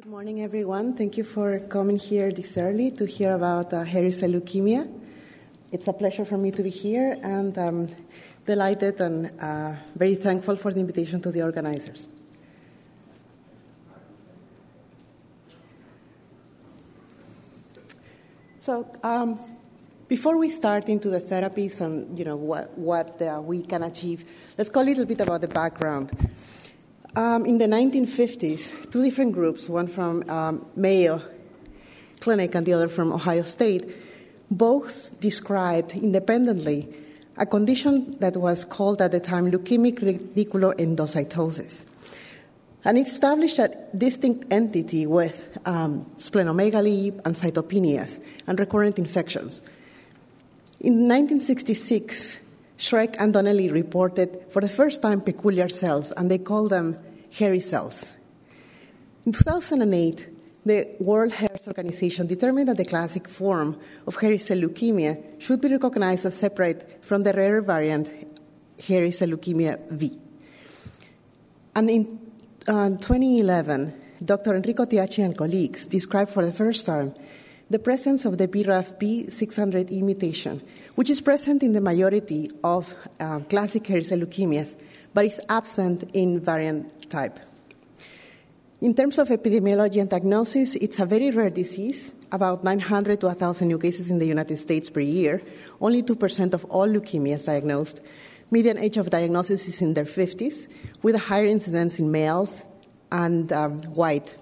Good morning, everyone. Thank you for coming here this early to hear about uh, hairy cell leukemia. It's a pleasure for me to be here, and I'm delighted and uh, very thankful for the invitation to the organizers. So, um, before we start into the therapies and you know what what uh, we can achieve, let's go a little bit about the background. Um, in the 1950s, two different groups, one from um, Mayo Clinic and the other from Ohio State, both described independently a condition that was called at the time leukemic reticuloendotheliosis. And it established a distinct entity with um, splenomegaly and cytopenias and recurrent infections. In 1966, Schrek and Donnelly reported for the first time peculiar cells, and they called them hairy cells. In 2008, the World Health Organization determined that the classic form of hairy cell leukemia should be recognized as separate from the rare variant hairy cell leukemia V. And in uh, 2011, Dr. Enrico Tiacci and colleagues described for the first time the presence of the BRAF V600E mutation, which is present in the majority of uh, classic hairy cell leukemias, but is absent in variant type. In terms of epidemiology and diagnosis, it's a very rare disease, about 900 to 1,000 new cases in the United States per year, only 2% of all leukemias diagnosed. Median age of diagnosis is in their 50s, with a higher incidence in males and um, white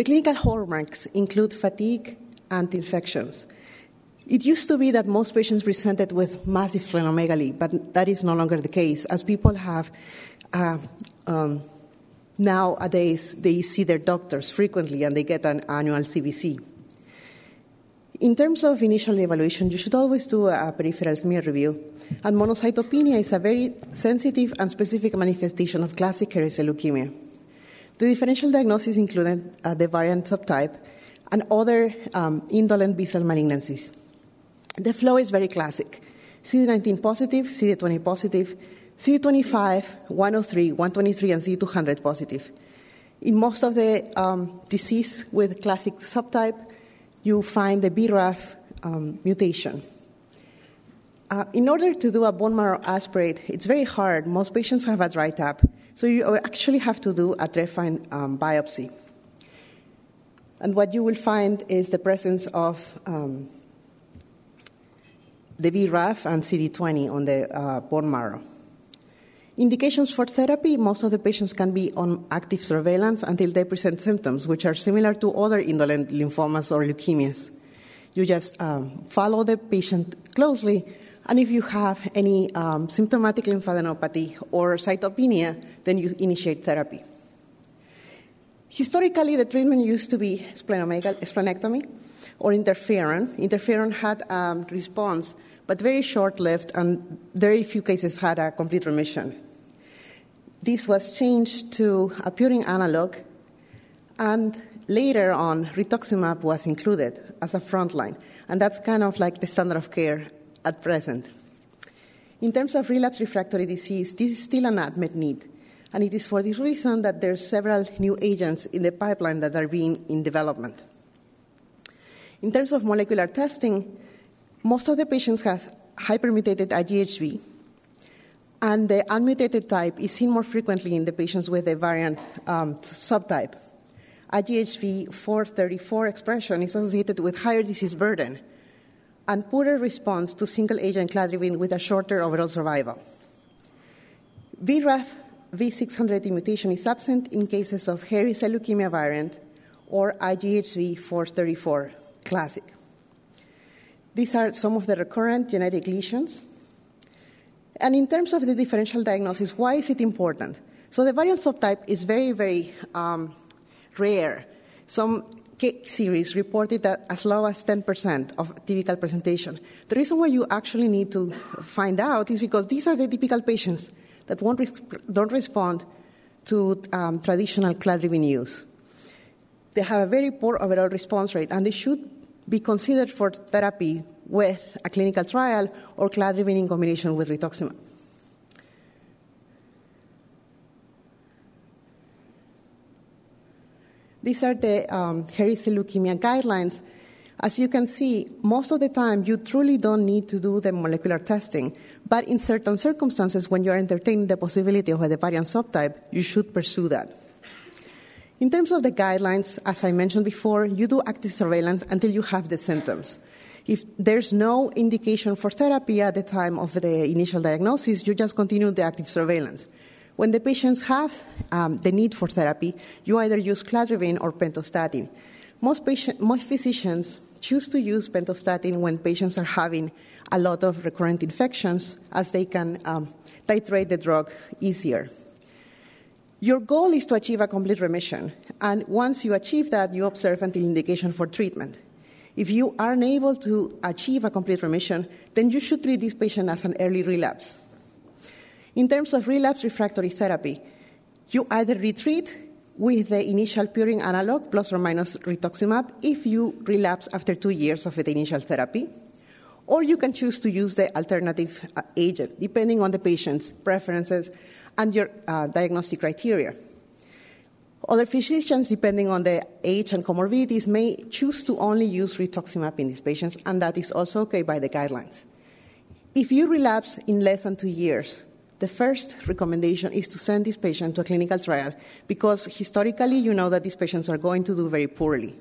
the clinical hallmarks include fatigue and infections. It used to be that most patients presented with massive splenomegaly, but that is no longer the case, as people have uh, um, nowadays they see their doctors frequently and they get an annual CBC. In terms of initial evaluation, you should always do a peripheral smear review. And monocytopenia is a very sensitive and specific manifestation of classic cell leukemia. The differential diagnosis included uh, the variant subtype and other um, indolent B cell malignancies. The flow is very classic CD19 positive, CD20 positive, CD25, 103, 123, and CD200 positive. In most of the um, disease with classic subtype, you find the BRAF um, mutation. Uh, in order to do a bone marrow aspirate, it's very hard. Most patients have a dry tap. So you actually have to do a trephine um, biopsy. And what you will find is the presence of um, the BRAF and CD20 on the uh, bone marrow. Indications for therapy most of the patients can be on active surveillance until they present symptoms, which are similar to other indolent lymphomas or leukemias. You just um, follow the patient closely and if you have any um, symptomatic lymphadenopathy or cytopenia, then you initiate therapy. Historically, the treatment used to be splenectomy or interferon. Interferon had a um, response, but very short lived, and very few cases had a complete remission. This was changed to a purine analog, and later on, rituximab was included as a frontline, and that's kind of like the standard of care at present. In terms of relapse refractory disease, this is still an unmet need. And it is for this reason that there are several new agents in the pipeline that are being in development. In terms of molecular testing, most of the patients have hypermutated IGHV, and the unmutated type is seen more frequently in the patients with a variant um, subtype. IGHV 434 expression is associated with higher disease burden and poorer response to single agent cladribine with a shorter overall survival. BRAF V600 mutation is absent in cases of hairy cell leukemia variant or IGHV 434 classic. These are some of the recurrent genetic lesions. And in terms of the differential diagnosis, why is it important? So the variant subtype is very, very um, rare. Some series reported that as low as 10% of typical presentation. The reason why you actually need to find out is because these are the typical patients that don't respond to um, traditional cladribine use. They have a very poor overall response rate, and they should be considered for therapy with a clinical trial or cladribine in combination with rituximab. These are the um, cell leukemia guidelines. As you can see, most of the time you truly don't need to do the molecular testing, but in certain circumstances, when you're entertaining the possibility of a variant subtype, you should pursue that. In terms of the guidelines, as I mentioned before, you do active surveillance until you have the symptoms. If there's no indication for therapy at the time of the initial diagnosis, you just continue the active surveillance. When the patients have um, the need for therapy, you either use cladribine or pentostatin. Most, patient, most physicians choose to use pentostatin when patients are having a lot of recurrent infections, as they can um, titrate the drug easier. Your goal is to achieve a complete remission, and once you achieve that, you observe until indication for treatment. If you are unable to achieve a complete remission, then you should treat this patient as an early relapse. In terms of relapse refractory therapy, you either retreat with the initial purine analog plus or minus rituximab if you relapse after two years of the initial therapy, or you can choose to use the alternative uh, agent depending on the patient's preferences and your uh, diagnostic criteria. Other physicians, depending on the age and comorbidities, may choose to only use rituximab in these patients, and that is also okay by the guidelines. If you relapse in less than two years, the first recommendation is to send this patient to a clinical trial because historically you know that these patients are going to do very poorly.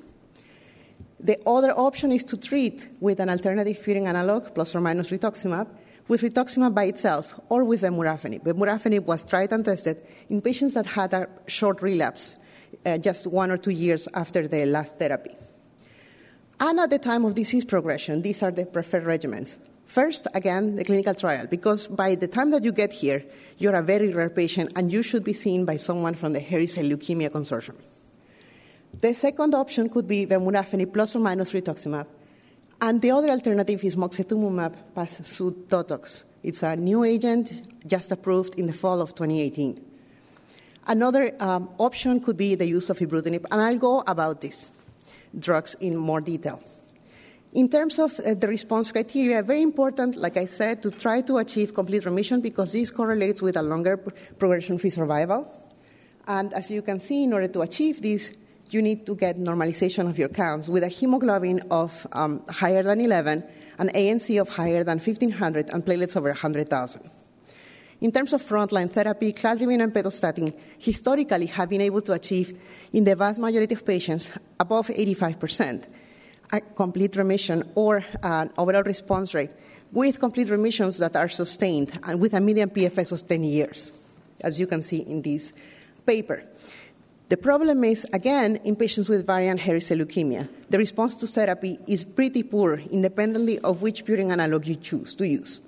The other option is to treat with an alternative purine analog plus or minus rituximab with rituximab by itself or with vemurafenib. Vemurafenib was tried and tested in patients that had a short relapse, uh, just one or two years after the last therapy. And at the time of disease progression, these are the preferred regimens. First, again, the clinical trial, because by the time that you get here, you're a very rare patient and you should be seen by someone from the Hairy Cell Leukemia Consortium. The second option could be vemurafenib plus or minus rituximab. And the other alternative is moxetumomab plus pasudotox. It's a new agent just approved in the fall of 2018. Another um, option could be the use of ibrutinib, and I'll go about these drugs in more detail. In terms of uh, the response criteria, very important, like I said, to try to achieve complete remission because this correlates with a longer progression free survival. And as you can see, in order to achieve this, you need to get normalization of your counts with a hemoglobin of um, higher than 11, an ANC of higher than 1500, and platelets over 100,000. In terms of frontline therapy, cladribine and pentostatin historically have been able to achieve, in the vast majority of patients, above 85 percent a complete remission or an overall response rate with complete remissions that are sustained and with a median PFS of 10 years, as you can see in this paper. The problem is, again, in patients with variant hairy cell leukemia, the response to therapy is pretty poor, independently of which purine analog you choose to use.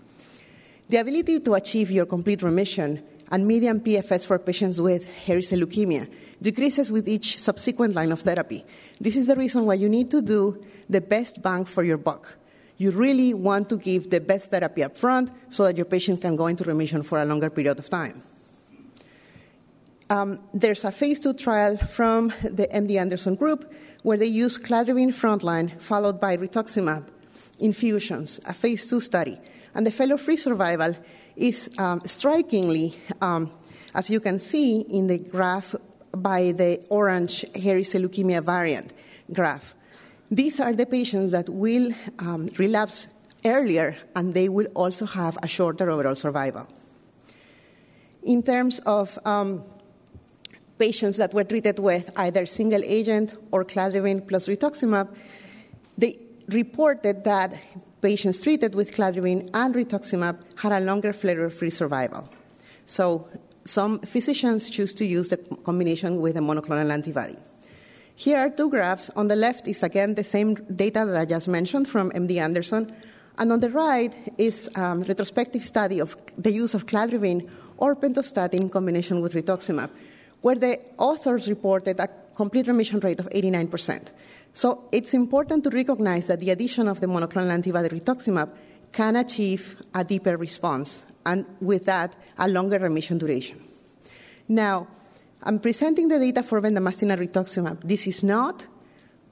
The ability to achieve your complete remission and median PFS for patients with hairy cell leukemia decreases with each subsequent line of therapy. This is the reason why you need to do the best bang for your buck. You really want to give the best therapy up front so that your patient can go into remission for a longer period of time. Um, there's a phase two trial from the MD Anderson group where they use cladribine frontline followed by rituximab infusions, a phase two study. And the failure free survival is um, strikingly, um, as you can see in the graph by the orange hairy cell leukemia variant graph. These are the patients that will um, relapse earlier and they will also have a shorter overall survival. In terms of um, patients that were treated with either single agent or cladribine plus rituximab, they reported that patients treated with cladribine and rituximab had a longer flare-free survival. So some physicians choose to use the combination with a monoclonal antibody. Here are two graphs. On the left is again the same data that I just mentioned from MD Anderson, and on the right is a um, retrospective study of the use of cladribine or pentostatin in combination with rituximab, where the authors reported a complete remission rate of 89%. So it's important to recognize that the addition of the monoclonal antibody rituximab can achieve a deeper response, and with that, a longer remission duration. Now, I'm presenting the data for bendamustine and rituximab. This is not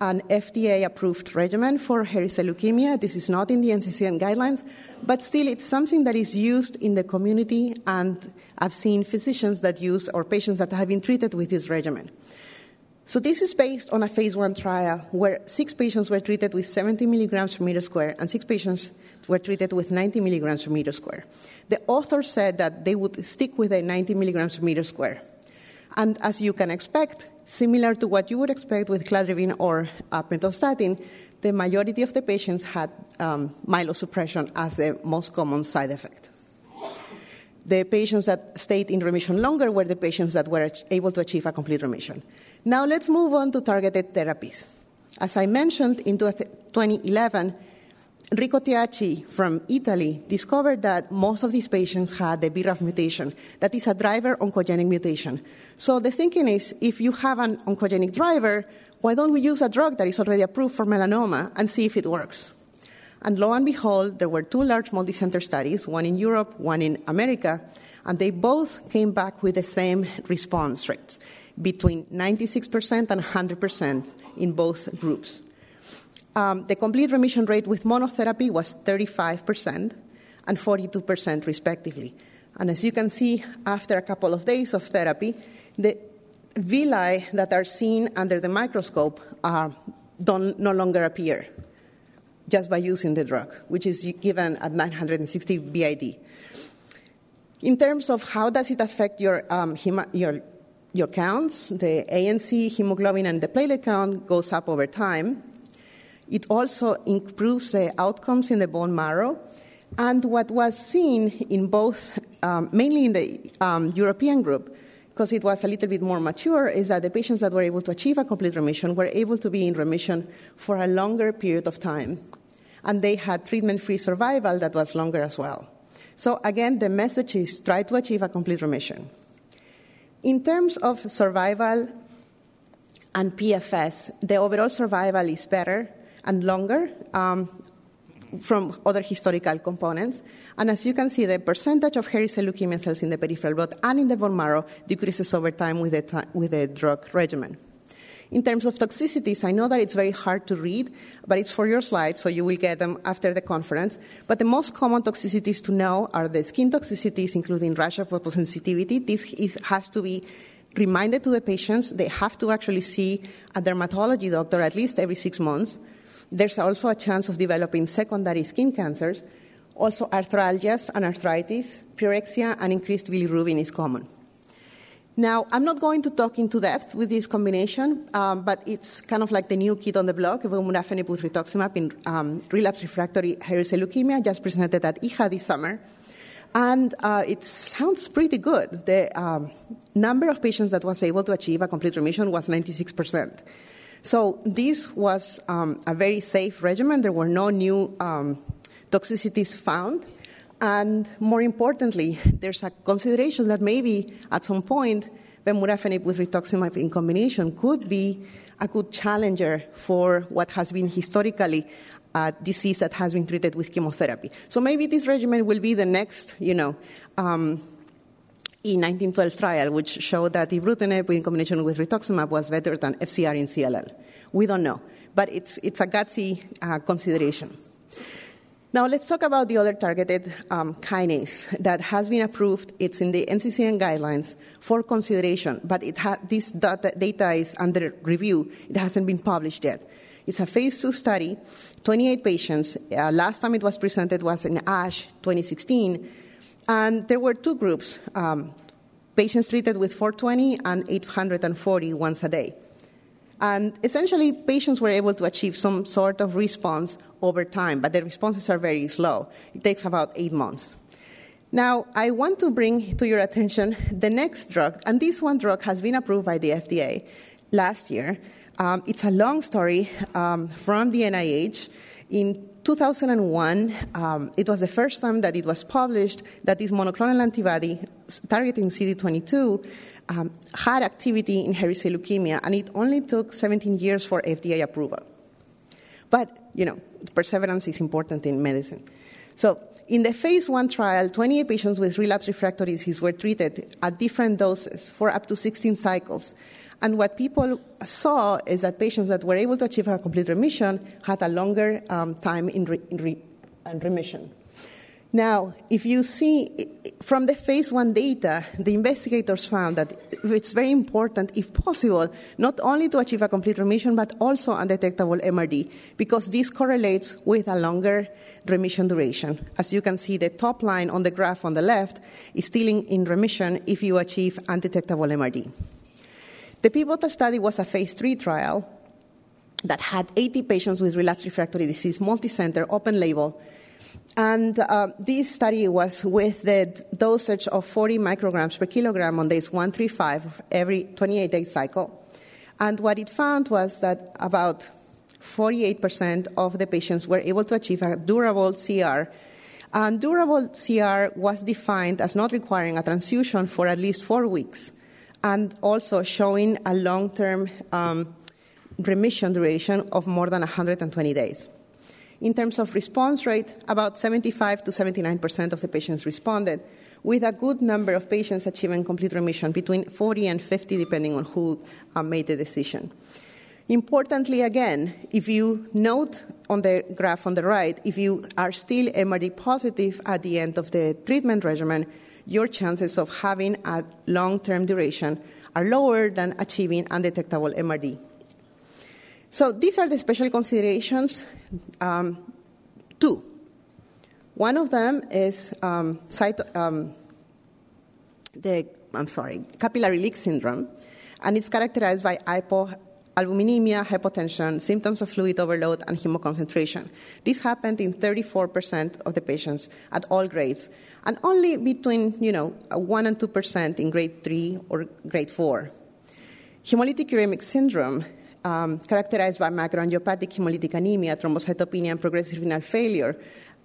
an FDA approved regimen for hairy cell leukemia. This is not in the NCCN guidelines, but still it's something that is used in the community, and I've seen physicians that use or patients that have been treated with this regimen. So this is based on a phase one trial where six patients were treated with 70 milligrams per meter square and six patients were treated with 90 milligrams per meter square. The authors said that they would stick with a 90 milligrams per meter square. And as you can expect, similar to what you would expect with cladribine or uh, pentostatin, the majority of the patients had um, myelosuppression as the most common side effect. The patients that stayed in remission longer were the patients that were able to achieve a complete remission. Now let's move on to targeted therapies. As I mentioned, in 2011, Enrico Tiacci from Italy discovered that most of these patients had the BRAF mutation, that is a driver oncogenic mutation. So the thinking is if you have an oncogenic driver, why don't we use a drug that is already approved for melanoma and see if it works? And lo and behold, there were two large multicenter studies, one in Europe, one in America, and they both came back with the same response rates between 96% and 100% in both groups. Um, the complete remission rate with monotherapy was 35% and 42%, respectively. And as you can see, after a couple of days of therapy, the villi that are seen under the microscope don't no longer appear just by using the drug, which is given at 960 BID. In terms of how does it affect your, um, your your counts, the ANC, hemoglobin, and the platelet count goes up over time. It also improves the outcomes in the bone marrow. And what was seen in both, um, mainly in the um, European group, because it was a little bit more mature, is that the patients that were able to achieve a complete remission were able to be in remission for a longer period of time. And they had treatment free survival that was longer as well. So, again, the message is try to achieve a complete remission. In terms of survival and PFS, the overall survival is better and longer um, from other historical components. And as you can see, the percentage of hairy cell leukemia cells in the peripheral blood and in the bone marrow decreases over time with the, t- with the drug regimen. In terms of toxicities, I know that it's very hard to read, but it's for your slides, so you will get them after the conference. But the most common toxicities to know are the skin toxicities, including rash of photosensitivity. This is, has to be reminded to the patients. They have to actually see a dermatology doctor at least every six months. There's also a chance of developing secondary skin cancers. Also, arthralgias and arthritis, pyrexia, and increased bilirubin is common. Now, I'm not going to talk into depth with this combination, um, but it's kind of like the new kid on the block, vemurafenib with rituximab in um, relapse refractory hairy cell leukemia, just presented at EHA this summer. And uh, it sounds pretty good. The um, number of patients that was able to achieve a complete remission was 96%. So this was um, a very safe regimen. There were no new um, toxicities found. And more importantly, there's a consideration that maybe at some point, vemurafenib with rituximab in combination could be a good challenger for what has been historically a disease that has been treated with chemotherapy. So maybe this regimen will be the next, you know, um, E1912 trial, which showed that ibrutinib in combination with rituximab was better than FCR in CLL. We don't know, but it's, it's a gutsy uh, consideration. Now, let's talk about the other targeted um, kinase that has been approved. It's in the NCCN guidelines for consideration, but ha- this data, data is under review. It hasn't been published yet. It's a phase two study, 28 patients. Uh, last time it was presented was in ASH 2016, and there were two groups um, patients treated with 420 and 840 once a day. And essentially, patients were able to achieve some sort of response over time, but the responses are very slow. It takes about eight months. Now, I want to bring to your attention the next drug, and this one drug has been approved by the FDA last year. Um, it's a long story um, from the NIH. In 2001, um, it was the first time that it was published that this monoclonal antibody targeting CD22 um, had activity in hairy cell leukemia, and it only took 17 years for FDA approval. But, you know, perseverance is important in medicine. So, in the phase one trial, 28 patients with relapse refractory disease were treated at different doses for up to 16 cycles. And what people saw is that patients that were able to achieve a complete remission had a longer um, time in, re- in, re- in remission. Now, if you see from the phase one data, the investigators found that it's very important, if possible, not only to achieve a complete remission, but also undetectable MRD, because this correlates with a longer remission duration. As you can see, the top line on the graph on the left is still in, in remission if you achieve undetectable MRD. The pivotal study was a phase three trial that had 80 patients with relapsed refractory disease, multicenter, open label and uh, this study was with the dosage of 40 micrograms per kilogram on days 1, 3, 5 of every 28 day cycle. And what it found was that about 48% of the patients were able to achieve a durable CR. And durable CR was defined as not requiring a transfusion for at least four weeks and also showing a long term um, remission duration of more than 120 days. In terms of response rate, about 75 to 79% of the patients responded, with a good number of patients achieving complete remission, between 40 and 50, depending on who uh, made the decision. Importantly, again, if you note on the graph on the right, if you are still MRD positive at the end of the treatment regimen, your chances of having a long term duration are lower than achieving undetectable MRD. So these are the special considerations. Um, two. One of them is um, um, the I'm sorry, capillary leak syndrome, and it's characterized by hypoalbuminemia, hypotension, symptoms of fluid overload, and hemoconcentration. This happened in 34% of the patients at all grades, and only between you know one and two percent in grade three or grade four. Hemolytic uremic syndrome um, characterized by macroangiopathic hemolytic anemia, thrombocytopenia, and progressive renal failure,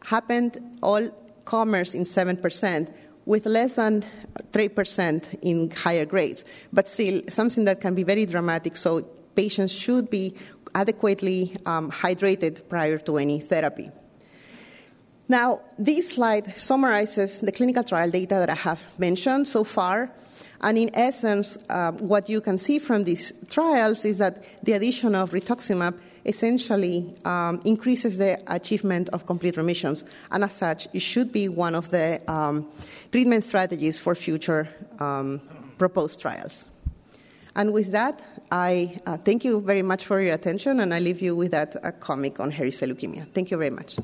happened all comers in 7%, with less than 3% in higher grades, but still something that can be very dramatic. So patients should be adequately um, hydrated prior to any therapy. Now, this slide summarizes the clinical trial data that I have mentioned so far. And in essence, uh, what you can see from these trials is that the addition of rituximab essentially um, increases the achievement of complete remissions. And as such, it should be one of the um, treatment strategies for future um, proposed trials. And with that, I uh, thank you very much for your attention, and I leave you with that uh, comic on hairy cell leukemia. Thank you very much.